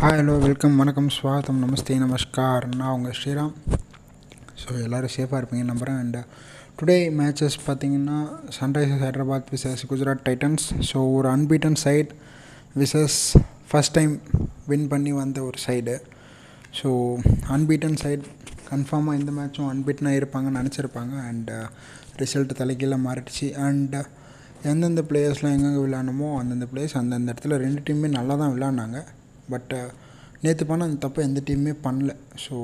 Hi hello welcome வணக்கம் ஸ்வாகத்தம் நமஸ்தே நமஸ்கார். நான் உங்கள் ஸ்ரீராம். ஸோ எல்லோரும் சேஃபாக இருப்பீங்க நம்புகிறேன் அண்ட் டுடே uh, மேட்சஸ் பார்த்தீங்கன்னா Sunrisers Hyderabad versus Gujarat Titans so ஒரு unbeaten side versus first time win பண்ணி வந்த ஒரு சைடு ஸோ அன்பீட்டன் சைட் கன்ஃபார்மாக இந்த மேட்சும் அன்பீட்டனாக இருப்பாங்கன்னு நினச்சிருப்பாங்க. அண்ட் ரிசல்ட் uh, தலைக்கீழ மாறிடுச்சு. அண்ட் uh, எந்தெந்த பிளேயர்ஸ்லாம் எங்கெங்கே விளாடணுமோ அந்தந்த பிளேயர்ஸ் அந்தந்த இடத்துல ரெண்டு டீமுமே நல்லா தான் விளாட்னாங்க பட்டு uh, நேற்று பண்ண அந்த தப்பை எந்த டீமுமே பண்ணல. ஸோ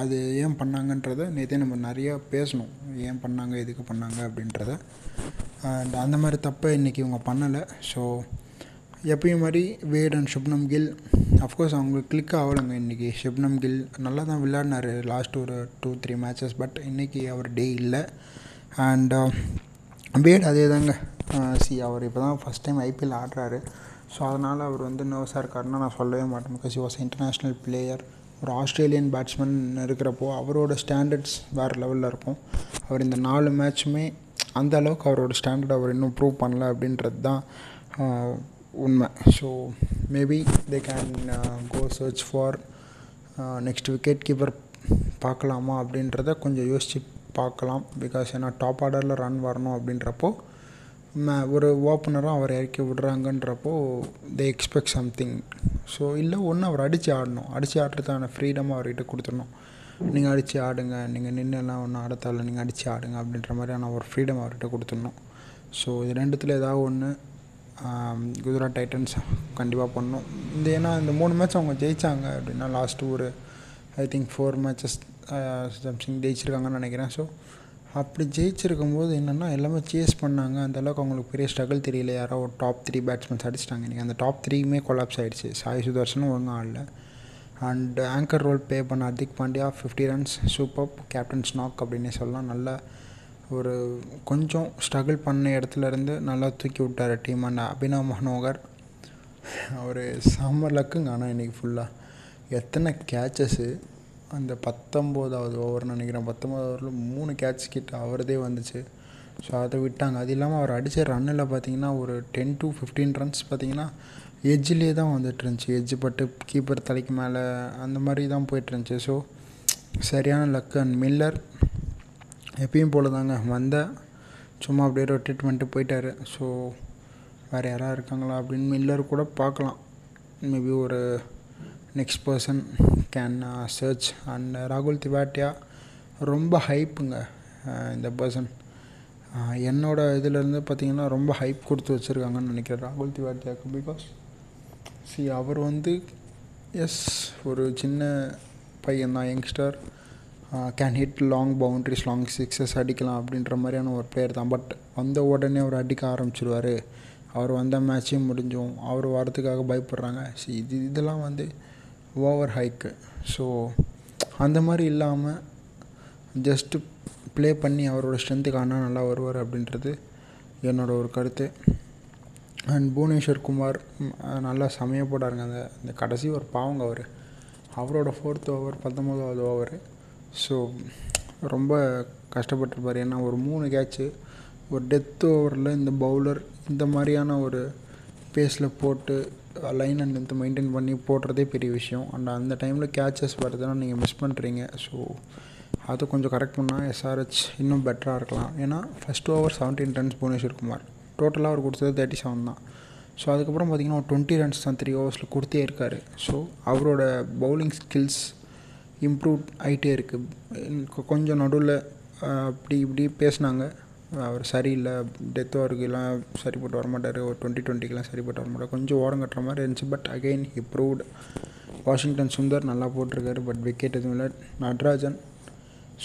அது ஏன் பண்ணாங்கன்றத நேற்றே நம்ம நிறையா பேசணும். ஏன் பண்ணாங்க எதுக்கு பண்ணாங்க அப்படின்றத. அண்ட் அந்த மாதிரி தப்பை இன்றைக்கி இவங்க பண்ணலை. ஸோ எப்பயும் மாதிரி Wade and Shubman Gill of course அவங்களுக்கு கிளிக் ஆகலைங்க இன்றைக்கி ஷுப்னம் கில் நல்லா தான் விளையாடினார் லாஸ்ட் ஒரு டூ த்ரீ மேட்சஸ் பட் இன்றைக்கி அவர் டே இல்லை. அண்ட் வேட் uh, அதே தாங்க சி uh, அவர் இப்போ தான் ஃபஸ்ட் டைம் ஐபிஎல் ஆடுறாரு. ஸோ அதனால் அவர் வந்து நர்வஸாக இருக்காருன்னா நான் சொல்லவே மாட்டேன். பிகாஸ் வாஸ் இன்டர்நேஷ்னல் பிளேயர் ஒரு ஆஸ்திரேலியன் பேட்ஸ்மேன் இருக்கிறப்போ அவரோட ஸ்டாண்டர்ட்ஸ் வேறு லெவலில் இருக்கும். அவர் இந்த நாலு மேட்ச்சுமே அந்த அளவுக்கு அவரோட ஸ்டாண்டர்ட் அவர் இன்னும் ப்ரூவ் பண்ணல அப்படின்றது தான் உண்மை. So maybe they can go search for next wicket keeper பார்க்கலாமா அப்படின்றத கொஞ்சம் யோசித்து பார்க்கலாம். பிகாஸ் ஏன்னா டாப் ஆர்டரில் ரன் வரணும் அப்படின்றப்போ ஒரு ஓப்பனராக அவர் இறக்கி விடுறாங்கன்றப்போ தே எக்ஸ்பெக்ட் சம்திங் ஸோ இல்லை ஒன்று அவர் அடித்து ஆடணும். அடித்து ஆடுறதுக்கான ஃப்ரீடம் அவர்கிட்ட கொடுத்துடணும். நீங்கள் அடித்து ஆடுங்க நீங்கள் நின்றுலாம் ஒன்றும் ஆடத்தால நீங்கள் அடித்து ஆடுங்க அப்படின்ற மாதிரியான ஒரு ஃப்ரீடம் அவர்கிட்ட கொடுத்துடணும். ஸோ இது ரெண்டுத்தில் ஏதாவது ஒன்று குஜராத் டைட்டன்ஸ் கண்டிப்பாக பண்ணணும். இந்த ஏன்னா இந்த மூணு மேட்ச் அவங்க ஜெயித்தாங்க அப்படின்னா லாஸ்ட்டு ஒரு I think four matches something ஜெயிச்சிருக்காங்கன்னு நினைக்கிறேன். ஸோ அப்படி ஜெயிச்சிருக்கும் போது என்னென்னா எல்லாமே சேஸ் பண்ணாங்க. அந்தளவுக்கு அவங்களுக்கு பெரிய ஸ்ட்ரகிள் தெரியல. யாரோ ஒரு டாப் த்ரீ பேட்ஸ்மேன்ஸ் அடிச்சிட்டாங்க. இன்றைக்கி அந்த டாப் த்ரீயுமே கொலாப்ஸ் ஆகிடுச்சு சாய் சுதர்ஷனும் ஒழுங்காக ஆடல. அண்ட் ஆங்கர் ரோல் ப்ளே பண்ண Hardik Pandya fifty runs super captain knock அப்படின்னே சொல்லலாம். நல்லா ஒரு கொஞ்சம் ஸ்ட்ரகிள் பண்ண இடத்துல இருந்து நல்லா தூக்கி விட்டார் டீம் அண்ட் அபினவ் மனோகர் அவர் சம்மர் லக்குங்க ஆனால் இன்றைக்கி ஃபுல்லாக எத்தனை கேச்சஸ்ஸு அந்த பத்தொம்போதாவது ஓவர்னு நினைக்கிறேன். பத்தொம்போது ஓவரில் மூணு கேட்ச் கிட்ட அவரதே வந்துச்சு. ஸோ அதை விட்டாங்க. அது இல்லாமல் அவர் அடித்த ரன்னில் பார்த்தீங்கன்னா ஒரு டென் டு ஃபிஃப்டீன் ரன்ஸ் பார்த்தீங்கன்னா எஜ்ஜிலே தான் வந்துட்டு இருந்துச்சு. எஜ்ஜு பட்டு கீப்பர் தலைக்கு மேலே அந்த மாதிரி தான் போயிட்டுருந்துச்சு ஸோ சரியான லக் அண்ட் மில்லர் எப்பயும் போல தாங்க. வந்த சும்மா அப்படியே ரொட்டேட் பண்ணிட்டு போயிட்டார். ஸோ வேறு யாராவது இருக்காங்களா அப்படின்னு மில்லர் கூட பார்க்கலாம். மேபி ஒரு next person can search and ராகுல் திவாட்டியா ரொம்ப ஹைப்புங்க uh, இந்த பர்சன் uh, என்னோடய இதிலேருந்து பார்த்திங்கன்னா ரொம்ப ஹைப் கொடுத்து வச்சுருக்காங்கன்னு நினைக்கிறேன் ராகுல் திவாட்டியாவுக்கு பிகாஸ் சி அவர் வந்து எஸ் ஒரு சின்ன பையன் தான் youngster can hit long boundaries long sixes அடிக்கலாம் அப்படின்ற மாதிரியான ஒரு பிளேயர் தான். பட் வந்த உடனே அவர் அடிக்க ஆரம்பிச்சிடுவார் அவர் வந்த மேட்சையும் முடிஞ்சோம். அவர் வரத்துக்காக பயப்படுறாங்க. சி இது இதெல்லாம் வந்து ஓவர் ஹைக்கு ஸோ அந்த மாதிரி இல்லாமல் ஜஸ்ட்டு ப்ளே பண்ணி அவரோட ஸ்ட்ரென்த்துக்கு ஆனால் நல்லா வருவார் அப்படின்றது என்னோட ஒரு கருத்து. அண்ட் புவனேஸ்வர் குமார் நல்லா செமையாக போட்டாருங்க. அந்த அந்த கடைசி ஒரு பாவங்க அவர். அவரோட ஃபோர்த் ஓவர் பத்தொம்போதாவது ஓவர் ஸோ ரொம்ப கஷ்டப்பட்டுருப்பார். ஏன்னா ஒரு மூணு கேட்ச்சு ஒரு டெத் ஓவரில் இந்த பவுலர் இந்த மாதிரியான ஒரு பேஸில் போட்டு லைன் அண்ட் லென்த்து மெயின்டைன் பண்ணி போடுறதே பெரிய விஷயம். அண்ட் அந்த டைமில் கேச்சஸ் வருதுன்னா நீங்கள் மிஸ் பண்ணுறீங்க ஸோ அதை கொஞ்சம் கரெக்ட் பண்ணால் எஸ்ஆர்ஹெச் இன்னும் பெட்டராக இருக்கலாம். ஏன்னா first over seventeen runs Bhuvneshwar Kumar. டோட்டலாக அவர் கொடுத்தது தேர்ட்டி செவன் தான். ஸோ அதுக்கப்புறம் பார்த்திங்கன்னா ஒரு டுவெண்ட்டி ரன்ஸ் தான் த்ரீ ஓவர்ஸில் கொடுத்தே இருக்கார். ஸோ அவரோட பவுலிங் ஸ்கில்ஸ் இம்ப்ரூவ் ஆகிட்டே இருக்குது கொஞ்சம் நடுவில் அப்படி இப்படி பேசினாங்க. அவர் சரியில்லை டெத் ஓவருக்கெல்லாம் சரிப்பட்டு வரமாட்டார். ஒரு டுவெண்ட்டி டுவெண்ட்டிக்கெலாம் சரிப்பட்டு வரமாட்டார். கொஞ்சம் ஓரம் கட்டுற மாதிரி இருந்துச்சு. But again improved Washington Sundar நல்லா போட்டிருக்காரு. பட் விக்கெட் எதுவும் இல்லை. நட்ராஜன்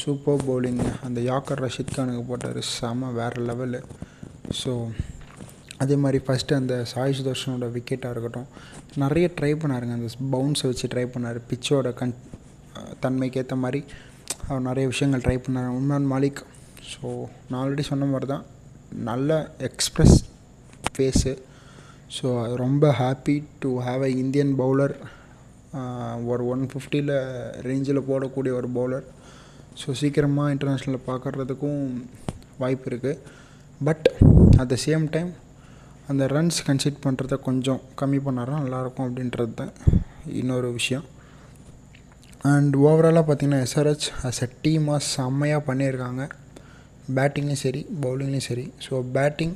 சூப்பர் பவுலிங் அந்த யாக்கர் ரஷீத் கானுக்கு போட்டார். செம வேறு லெவலு ஸோ அதே மாதிரி ஃபஸ்ட்டு அந்த சாய் சுதர்ஷனோட விக்கெட்டாக இருக்கட்டும். நிறைய ட்ரை பண்ணாருங்க. அந்த பவுன்ஸை வச்சு ட்ரை பண்ணார். பிச்சோட கன் தன்மைக்கு ஏற்ற மாதிரி அவர் நிறைய விஷயங்கள் ட்ரை பண்ணார். உம்ரான் மாலிக் ஸோ நான் ஆல்ரெடி சொன்ன மாதிரி தான் நல்ல எக்ஸ்ப்ரெஸ் ஃபேஸு ஸோ அது ரொம்ப happy to have a Indian bowler ஒரு ஒன் ஃபிஃப்டியில் ரேஞ்சில் போடக்கூடிய ஒரு பவுலர் ஸோ சீக்கிரமாக இன்டர்நேஷ்னலில் பார்க்குறதுக்கும் வாய்ப்பு இருக்குது but at the same time அந்த ரன்ஸ் கன்சிட் பண்ணுறத கொஞ்சம் கம்மி பண்ணாரா நல்லாயிருக்கும் அப்படின்றது தான் இன்னொரு விஷயம். அண்ட் ஓவராலாக பார்த்தீங்கன்னா எஸ்ஆர்ஹெச் அஸ் எ டீமாக செம்மையாக பண்ணியிருக்காங்க. பேட்டிங்லேயும் சரி பவுலிங்லேயும் சரி. So batting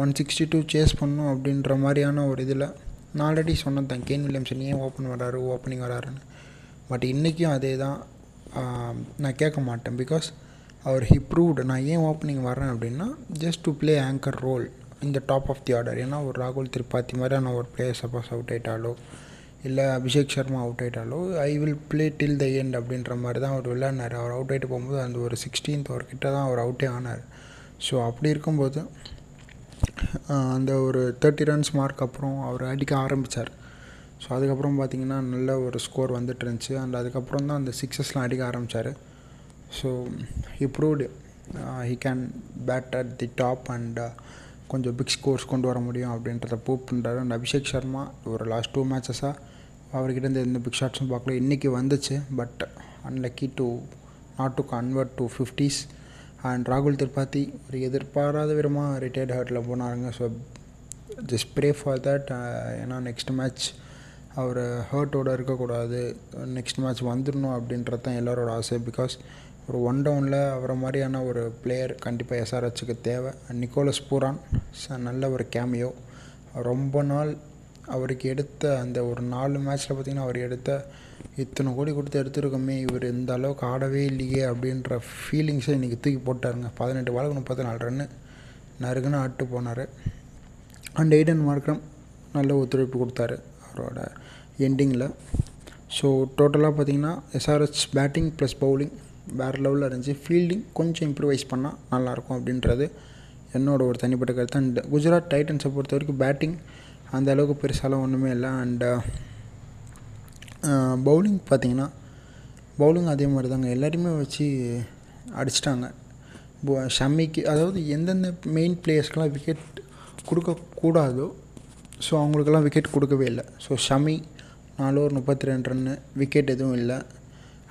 one sixty two chase பண்ணும் அப்படின்ற மாதிரியான ஒரு இதில் நான் ஆல்ரெடி சொன்னேன் தான். கேன் வில்லியம்சன் ஏன் ஓப்பன் வராரு ஓப்பனிங் வராருன்னு. பட் இன்றைக்கும் அதே தான் நான் கேட்க மாட்டேன். பிகாஸ் அவர் ஹி ப்ரூவ்டு நான் ஏன் ஓப்பனிங் வரேன் அப்படின்னா just to play anchor role இந்த டாப் ஆஃப் தி ஆர்டர் ஏன்னா ஒரு ராகுல் திரிபாத்தி மாதிரியான ஒரு பிளேயர் சப்போஸ் அவுட் ஆகிட்டாலோ இல்லை Abhishek Sharma out ஆகிட்டாலோ I will play till the end அப்படின்ற மாதிரி தான் அவர் விளையாடினார். அவர் அவுட் ஆகிட்டு போகும்போது அந்த ஒரு சிக்ஸ்டீன்த் அவர் கிட்ட தான் அவர் அவுட்டே ஆனார். ஸோ அப்படி இருக்கும்போது அந்த ஒரு தேர்ட்டி ரன்ஸ் மார்க் அப்புறம் அவர் அடிக்க ஆரம்பித்தார் ஸோ அதுக்கப்புறம் பார்த்திங்கன்னா நல்ல ஒரு ஸ்கோர் வந்துட்டு இருந்துச்சு. அண்ட் அதுக்கப்புறம் தான் அந்த சிக்ஸஸ்லாம் அடிக்க ஆரம்பித்தார் so improved he can bat at the top and கொஞ்சம் பிக் ஸ்கோர்ஸ் கொண்டு வர முடியும் அப்படின்றத ப்ரூவ் பண்ணுறாரு அண்ட் அபிஷேக் சர்மா ஒரு லாஸ்ட் டூ மேட்சஸாக அவர்கிட்ட எந்த பிக் ஷாட்ஸும் பார்க்கல. இன்றைக்கி வந்துச்சு but unlucky to not to convert to fifties and ராகுல் திரிபாத்தி ஒரு எதிர்பாராத விதமாக ரிட்டையர்ட் ஹர்ட்டில் போனாருங்க. So just pray for that ஏன்னா நெக்ஸ்ட் மேட்ச் அவர் ஹர்ட்டோடு இருக்கக்கூடாது. நெக்ஸ்ட் மேட்ச் வந்துடணும் அப்படின்றது தான் எல்லோரோட ஆசை. பிகாஸ் ஒரு ஒன் டவுனில் அவரை மாதிரியான ஒரு பிளேயர் கண்டிப்பாக எஸ்ஆர்ஹெச்சுக்கு தேவை. நிக்கோலஸ் பூரான் நல்ல ஒரு கேமியோ ரொம்ப நாள் அவருக்கு எடுத்த அந்த ஒரு நாலு மேட்ச்சில் பார்த்திங்கன்னா அவர் எடுத்த இத்தனை கோடி கொடுத்து எடுத்துருக்கோமே இவர் இந்த அளவுக்கு ஆடவே இல்லையே அப்படின்ற ஃபீலிங்ஸை இன்றைக்கி தூக்கி போட்டாருங்க. பதினெட்டு பாலுக்கு முப்பத்தி நாலு ரன்னு நறுக்குன்னு ஆட்டு போனார். அண்ட் எய்டன் மார்க்ரம் நல்ல ஒத்துழைப்பு கொடுத்தாரு அவரோட எண்டிங்கில் ஸோ டோட்டலாக பார்த்திங்கன்னா எஸ்ஆர்ஹெச் பேட்டிங் ப்ளஸ் பவுலிங் வேறு லெவலில் இருந்துச்சு. ஃபீல்டிங் கொஞ்சம் இம்ப்ரூவைஸ் பண்ணால் நல்லாயிருக்கும் அப்படின்றது என்னோட ஒரு தனிப்பட்ட கருத்து. அண்ட் குஜராத் டைட்டன்ஸை பொறுத்த வரைக்கும் பேட்டிங் அந்த அளவுக்கு பெருசாலாம் ஒன்றுமே இல்லை. அண்ட் பவுலிங் பார்த்திங்கன்னா பவுலிங் அதே மாதிரி தாங்க எல்லாரையுமே வச்சு அடிச்சிட்டாங்க. ஷமிக்கு அதாவது எந்தெந்த மெயின் பிளேயர்ஸ்க்கெலாம் விக்கெட் கொடுக்கக்கூடாதோ ஸோ அவங்களுக்கெல்லாம் விக்கெட் கொடுக்கவே இல்லை. ஸோ ஷமி நாலு ஒரு முப்பத்தி ரெண்டு ரன்னு விக்கெட் எதுவும் இல்லை.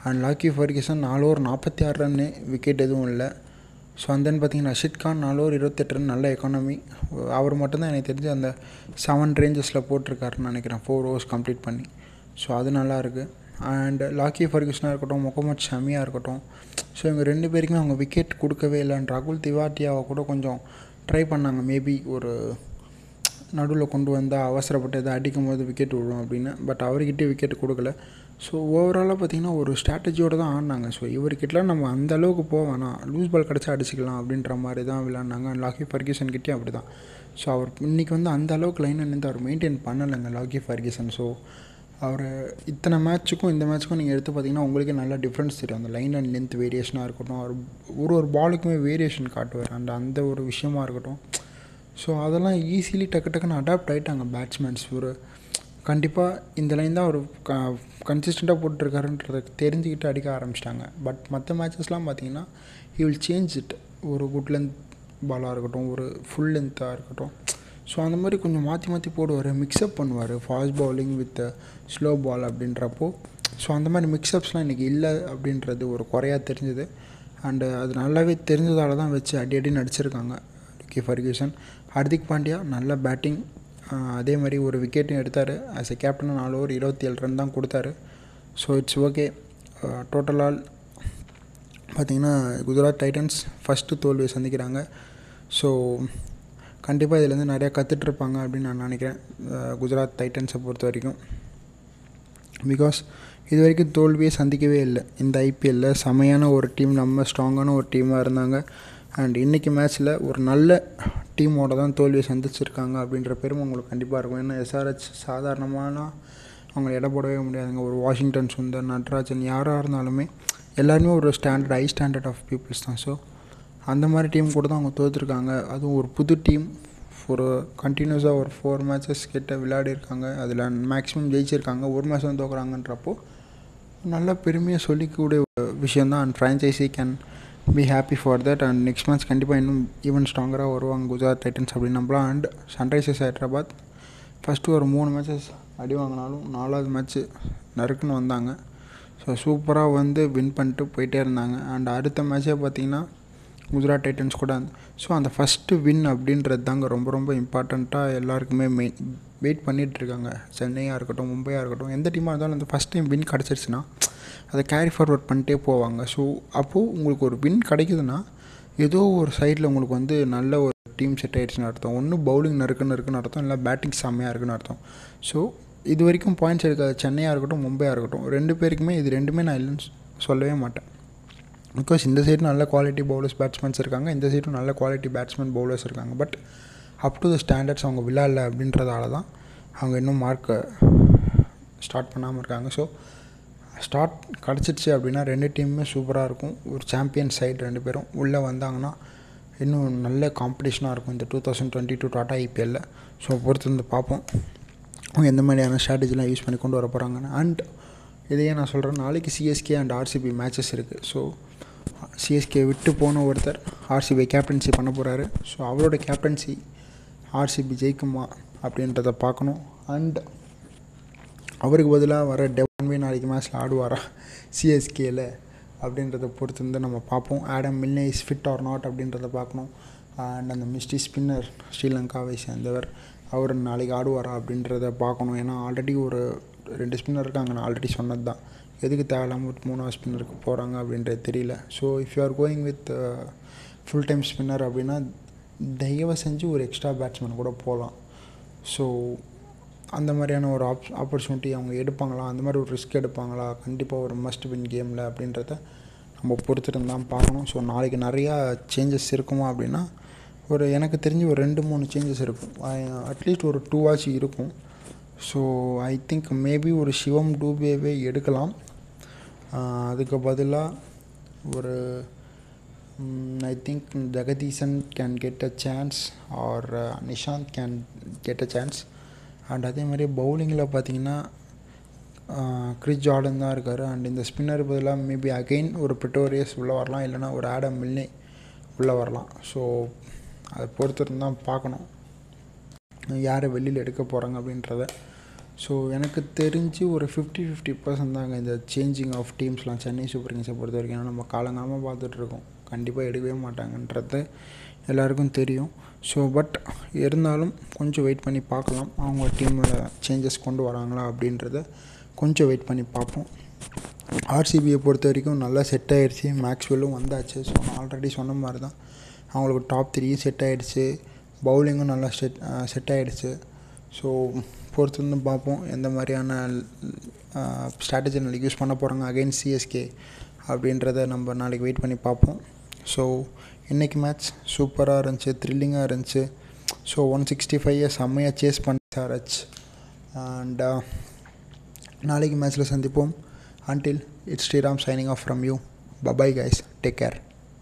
அண்ட் லாக்கி ஃபர்கிசன் நாலு ஓவர் நாற்பத்தி ஆறு ரன்னு விக்கெட் எதுவும் இல்லை. ஸோ அந்த பார்த்தீங்கன்னா ரஷித் கான் நாலு ஓவர் இருபத்தெட்டு ரன் நல்ல எக்கானமி அவர் மட்டும்தான் எனக்கு தெரிஞ்சு அந்த செவன் ரேஞ்சஸில் போட்டிருக்காருன்னு நினைக்கிறேன். ஃபோர் ஓவர்ஸ் கம்ப்ளீட் பண்ணி. ஸோ அது நல்லா இருக்குது அண்ட் லாக்கி ஃபர்கியூஸ்னாக இருக்கட்டும் முகமது ஷமியாக இருக்கட்டும். ஸோ இவங்க ரெண்டு பேருக்குமே அவங்க விக்கெட் கொடுக்கவே இல்லைன்னு ராகுல் திவாட்டியாவை கூட கொஞ்சம் ட்ரை பண்ணாங்க. மேபி ஒரு நடுவில் கொண்டு வந்தால் அவசரப்பட்டு எதாவது அடிக்கும் போது விக்கெட் விழும் அப்படின்னு. பட் அவர்கிட்டே விக்கெட் கொடுக்கல. ஸோ ஓவராலாக பார்த்திங்கன்னா ஒரு ஸ்ட்ராட்டஜியோடு தான் ஆடினாங்க. ஸோ இவர்கிட்டலாம் நம்ம அந்த அளவுக்கு போக வேணாம். லூஸ் பால் கிடச்சா அடிச்சிக்கலாம் அப்படின்ற மாதிரி தான் விளாட்னாங்க லாகி ஃபர்கியூசன் கிட்டே அப்படி தான் ஸோ அவர் இன்றைக்கி வந்து அந்த அளவுக்கு லைன் நின்று அவர் மெயின்டைன் பண்ணலைங்க லாகி ஃபர்கியூசன் ஸோ அவர் இத்தனை மேட்ச்சுக்கும் இந்த மேட்ச்சுக்கும் நீங்கள் எடுத்து பார்த்தீங்கன்னா உங்களுக்கே நல்லா டிஃப்ரென்ஸ் தெரியும். அந்த லைன் அண்ட் லென்த் வேரியேஷனாக இருக்கட்டும் அவர் ஒரு ஒரு பாலுக்குமே வேரியேஷன் காட்டுவார். அண்ட் அந்த ஒரு விஷயமா இருக்கட்டும். ஸோ அதெல்லாம் ஈஸிலி டக்கு டக்குன்னு அடாப்ட் ஆகிட்டாங்க பேட்ஸ்மேன்ஸ் ஒரு கண்டிப்பாக இந்த லைன் தான் அவர் க கன்சிஸ்டண்ட்டாக போட்டிருக்காருன்றத தெரிஞ்சுக்கிட்டு அடிக்க ஆரம்பிச்சிட்டாங்க. பட் மற்ற மேட்சஸ்லாம் பார்த்தீங்கன்னா ஹி வில் சேஞ்ச் இட் ஒரு குட் லென்த் பாலாக இருக்கட்டும் ஒரு ஃபுல் லென்த்தாக இருக்கட்டும். ஸோ அந்த மாதிரி கொஞ்சம் மாற்றி மாற்றி போடுவார் மிக்ஸ்அப் பண்ணுவார். Fast bowling with slow ball அப்படின்றப்போ ஸோ அந்த மாதிரி மிக்ஸ்அப்ஸ்லாம் இன்றைக்கி இல்லை அப்படின்றது ஒரு குறையாக தெரிஞ்சுது. அண்டு அது நல்லாவே தெரிஞ்சதால தான் வச்சு அடி அடி நடிச்சிருக்காங்க. கே ஃபர்கியூசன் ஹர்திக் பாண்டியா நல்ல பேட்டிங் அதே மாதிரி ஒரு விக்கெட்டும் எடுத்தார். ஆஸ் எ கேப்டன் நாலு ஓவர் இருபத்தி ஏழு ரன் தான் கொடுத்தாரு. ஸோ இட்ஸ் ஓகே டோட்டலால் பார்த்திங்கன்னா குஜராத் டைட்டன்ஸ் ஃபஸ்ட்டு தோல்வியை சந்திக்கிறாங்க. ஸோ கண்டிப்பாக இதுலேருந்து நிறையா கற்றுட்ருப்பாங்க அப்படின்னு நான் நினைக்கிறேன். குஜராத் டைட்டன்ஸை பொறுத்த வரைக்கும். பிகாஸ் இது வரைக்கும் தோல்வியே சந்திக்கவே இல்லை. இந்த ஐபிஎல்லில் செமையான ஒரு டீம் நம்ம ஸ்ட்ராங்கான ஒரு டீமாக இருந்தாங்க. அண்ட் இன்றைக்கி மேட்ச்சில் ஒரு நல்ல டீமோட தான் தோல்வியை சந்திச்சிருக்காங்க அப்படின்ற பெருமை உங்களுக்கு கண்டிப்பாக இருக்கும். ஏன்னா எஸ்ஆர்ஹெச் சாதாரணமான அவங்களை எடை போடவே முடியாதுங்க. ஒரு வாஷிங்டன் சுந்தர் நட்ராஜன் யாராக இருந்தாலுமே எல்லாருமே ஒரு standard high standard of peoples தான். ஸோ அந்த மாதிரி டீம் கூட தான் அவங்க தோற்றுருக்காங்க அதுவும் ஒரு புது டீம் ஒரு கண்டினியூஸாக ஒரு ஃபோர் மேட்சஸ் கிட்ட விளையாடிருக்காங்க அதில் மேக்ஸிமம் ஜெயிச்சிருக்காங்க. ஒரு மேட்ச் தான் தோக்குறாங்கன்றப்போ நல்ல பெருமையாக சொல்லிக்கூடிய விஷயந்தான் and franchisee can be happy for that and next match கண்டிப்பாக இன்னும் ஈவன் ஸ்ட்ராங்கராக வருவாங்க குஜராத் டைட்டன்ஸ் அப்படின்னு நம்பலாம். அண்ட் சன்ரைசர்ஸ் ஹைதராபாத் ஃபஸ்ட்டு ஒரு மூணு மேட்சஸ் அடி வாங்கினாலும் நாலாவது மேட்ச்சு நறுக்குன்னு வந்தாங்க. ஸோ சூப்பராக வந்து வின் பண்ணிட்டு போயிட்டே இருந்தாங்க. அண்ட் அடுத்த மேட்ச்சே பார்த்திங்கன்னா குஜராத் டைட்டன்ஸ் கூட ஸோ அந்த ஃபஸ்ட்டு வின் அப்படின்றது தாங்க ரொம்ப ரொம்ப இம்பார்ட்டண்ட்டாக எல்லாருக்குமே மெயின் வெயிட் பண்ணிகிட்ருக்காங்க சென்னையாக இருக்கட்டும் மும்பையாக இருக்கட்டும் எந்த டீமாக இருந்தாலும் அந்த ஃபஸ்ட் டைம் வின் கிடச்சிருச்சுன்னா அதை கேரி ஃபார்வர்ட் பண்ணிட்டே போவாங்க. ஸோ அப்போது உங்களுக்கு ஒரு வின் கிடைக்குதுன்னா ஏதோ ஒரு சைடில் உங்களுக்கு வந்து நல்ல ஒரு டீம் செட் ஆகிடுச்சுன்னு அர்த்தம். ஒன்று பவுலிங் நறுக்குன்னு இருக்குன்னு அர்த்தம் இல்லை பேட்டிங் செம்மையாக இருக்குன்னு அர்த்தம். ஸோ இது வரைக்கும் பாயிண்ட்ஸ் எடுக்காத சென்னையாக இருக்கட்டும் மும்பையாக இருக்கட்டும் ரெண்டு பேருக்குமே இது ரெண்டுமே நான் இல்லைன்னு சொல்லவே மாட்டேன். பிகாஸ் இந்த சைடு நல்ல குவாலிட்டி பவுலர்ஸ் பேட்ஸ்மேன்ஸ் இருக்காங்க. இந்த சைடும் நல்ல குவாலிட்டி பேட்ஸ்மேன் பவுலர்ஸ் இருக்காங்க. But up to the standards அவங்க விளையாடல அப்படின்றதால தான் அவங்க இன்னும் மார்க்கை ஸ்டார்ட் பண்ணாமல் இருக்காங்க. ஸோ ஸ்டார்ட் கிடச்சிடுச்சு அப்படின்னா ரெண்டு டீமுமே சூப்பராக இருக்கும். ஒரு சாம்பியன் சைடு ரெண்டு பேரும் உள்ளே வந்தாங்கன்னா இன்னும் நல்ல காம்படிஷனாக இருக்கும். இந்த two thousand twenty two Tata ஐபிஎல்லில் so பொறுத்து வந்து பார்ப்போம். அவங்க எந்த மாதிரியான ஸ்ட்ராட்டஜிலாம் யூஸ் பண்ணி கொண்டு வர போகிறாங்கன்னு அண்ட் இதையே நான் சொல்கிறேன் நாளைக்கு சிஎஸ்கே அண்ட் ஆர்சிபி மேட்சஸ் இருக்குது ஸோ சிஎஸ்கே விட்டு போன ஒருத்தர் ஆர்சிபி கேப்டன்சி பண்ண போகிறாரு ஸோ அவரோட கேப்டன்சி ஆர்சிபி ஜெயிக்குமா அப்படின்றத பார்க்கணும். அண்ட் அவருக்கு பதிலாக வர டெவன்வே நாளைக்கு மேட்ச்சில் ஆடுவாரா? சிஎஸ்கேயில் அப்படின்றத பொறுத்து வந்து நம்ம பார்ப்போம். Adam Milne is fit or not அப்படின்றத பார்க்கணும். அண்ட் அந்த மிஸ்டி ஸ்பின்னர் ஸ்ரீலங்காவை சேர்ந்தவர் அவர் நாளைக்கு ஆடுவாரா அப்படின்றத பார்க்கணும். ஏன்னா ஆல்ரெடி ஒரு ரெண்டு ஸ்பின்னர் இருக்காங்க. நான் ஆல்ரெடி சொன்னது தான் எதுக்கு தேவையில்லாமல் ஒரு மூணாவது ஸ்பின்னருக்கு போகிறாங்க அப்படின்றது தெரியல. So if you are going with full time spinner அப்படின்னா தயவு செஞ்சு ஒரு எக்ஸ்ட்ரா பேட்ஸ்மேன் கூட போகலாம் ஸோ அந்த மாதிரியான ஒரு ஆப் ஆப்பர்ச்சுனிட்டி அவங்க எடுப்பாங்களா? அந்த மாதிரி ஒரு ரிஸ்க் எடுப்பாங்களா? கண்டிப்பாக ஒரு மஸ்ட் வின் கேமில் அப்படின்றத நம்ம பொறுத்துட்டு தான் பார்க்கணும். ஸோ நாளைக்கு நிறையா சேஞ்சஸ் இருக்குமா அப்படின்னா ஒரு எனக்கு தெரிஞ்சு ஒரு ரெண்டு மூணு சேஞ்சஸ் இருக்கும். அட்லீஸ்ட் ஒரு டூ வாட்ச் இருக்கும். ஸோ ஐ திங்க் மேபி ஒரு சிவம் டூபேவே எடுக்கலாம். அதுக்கு பதிலாக ஒரு I think Jagadeesan can get a chance or Nishant can get a chance and அதே மாதிரி பவுலிங்கில் பார்த்தீங்கன்னா கிறிஸ் ஜார்டன் தான் இருக்கார். அண்ட் இந்த ஸ்பின்னர் பதிலாக மேபி அகெயின் ஒரு பிட்டோரியஸ் உள்ளே வரலாம். இல்லைனா ஒரு ஆடம் மில்னே உள்ளே வரலாம். ஸோ அதை பொறுத்து தான் பார்க்கணும். யாரை வெளியில் எடுக்க போகிறாங்க அப்படின்றத. ஸோ எனக்கு தெரிஞ்சு ஒரு ஃபிஃப்டி ஃபிஃப்டி பர்சன்ட் தாங்க இந்த சேஞ்சிங் ஆஃப் டீம்ஸ்லாம் சென்னை சூப்பர் கிங்ஸை பொறுத்த வரைக்கும் ஏன்னா நம்ம காலங்காலமாக பார்த்துட்ருக்கோம் கண்டிப்பாக எடுக்கவே மாட்டாங்கன்றது எல்லாருக்கும் தெரியும். ஸோ பட் இருந்தாலும் கொஞ்சம் வெயிட் பண்ணி பார்க்கலாம். அவங்க டீமில் சேஞ்சஸ் கொண்டு வராங்களா அப்படின்றத கொஞ்சம் வெயிட் பண்ணி பார்ப்போம். ஆர்சிபியை பொறுத்த வரைக்கும் நல்லா செட் ஆகிடுச்சு மேக்ஸ்வெல்லும் வந்தாச்சு. ஸோ நான் ஆல்ரெடி சொன்ன மாதிரி தான் அவங்களுக்கு டாப் த்ரீயும் செட் ஆகிடுச்சு பவுலிங்கும் நல்லா செட் செட் ஆகிடுச்சு ஸோ பொறுத்து வந்து பார்ப்போம். எந்த மாதிரியான ஸ்ட்ராட்டஜி நாளைக்கு யூஸ் பண்ண போகிறாங்க அகைன் சிஎஸ்கே அப்படின்றத நம்ம நாளைக்கு வெயிட் பண்ணி பார்ப்போம். ஸோ இன்றைக்கி மேட்ச் சூப்பராக இருந்துச்சு த்ரில்லிங்காக இருந்துச்சு. ஸோ ஒன் சிக்ஸ்டி ஃபைவ் செம்மையாக சேஸ் பண்ண சாரச் அண்ட் நாளைக்கு மேட்ச்சில் சந்திப்போம். Until it's Sriram signing off from you bye bye guys take care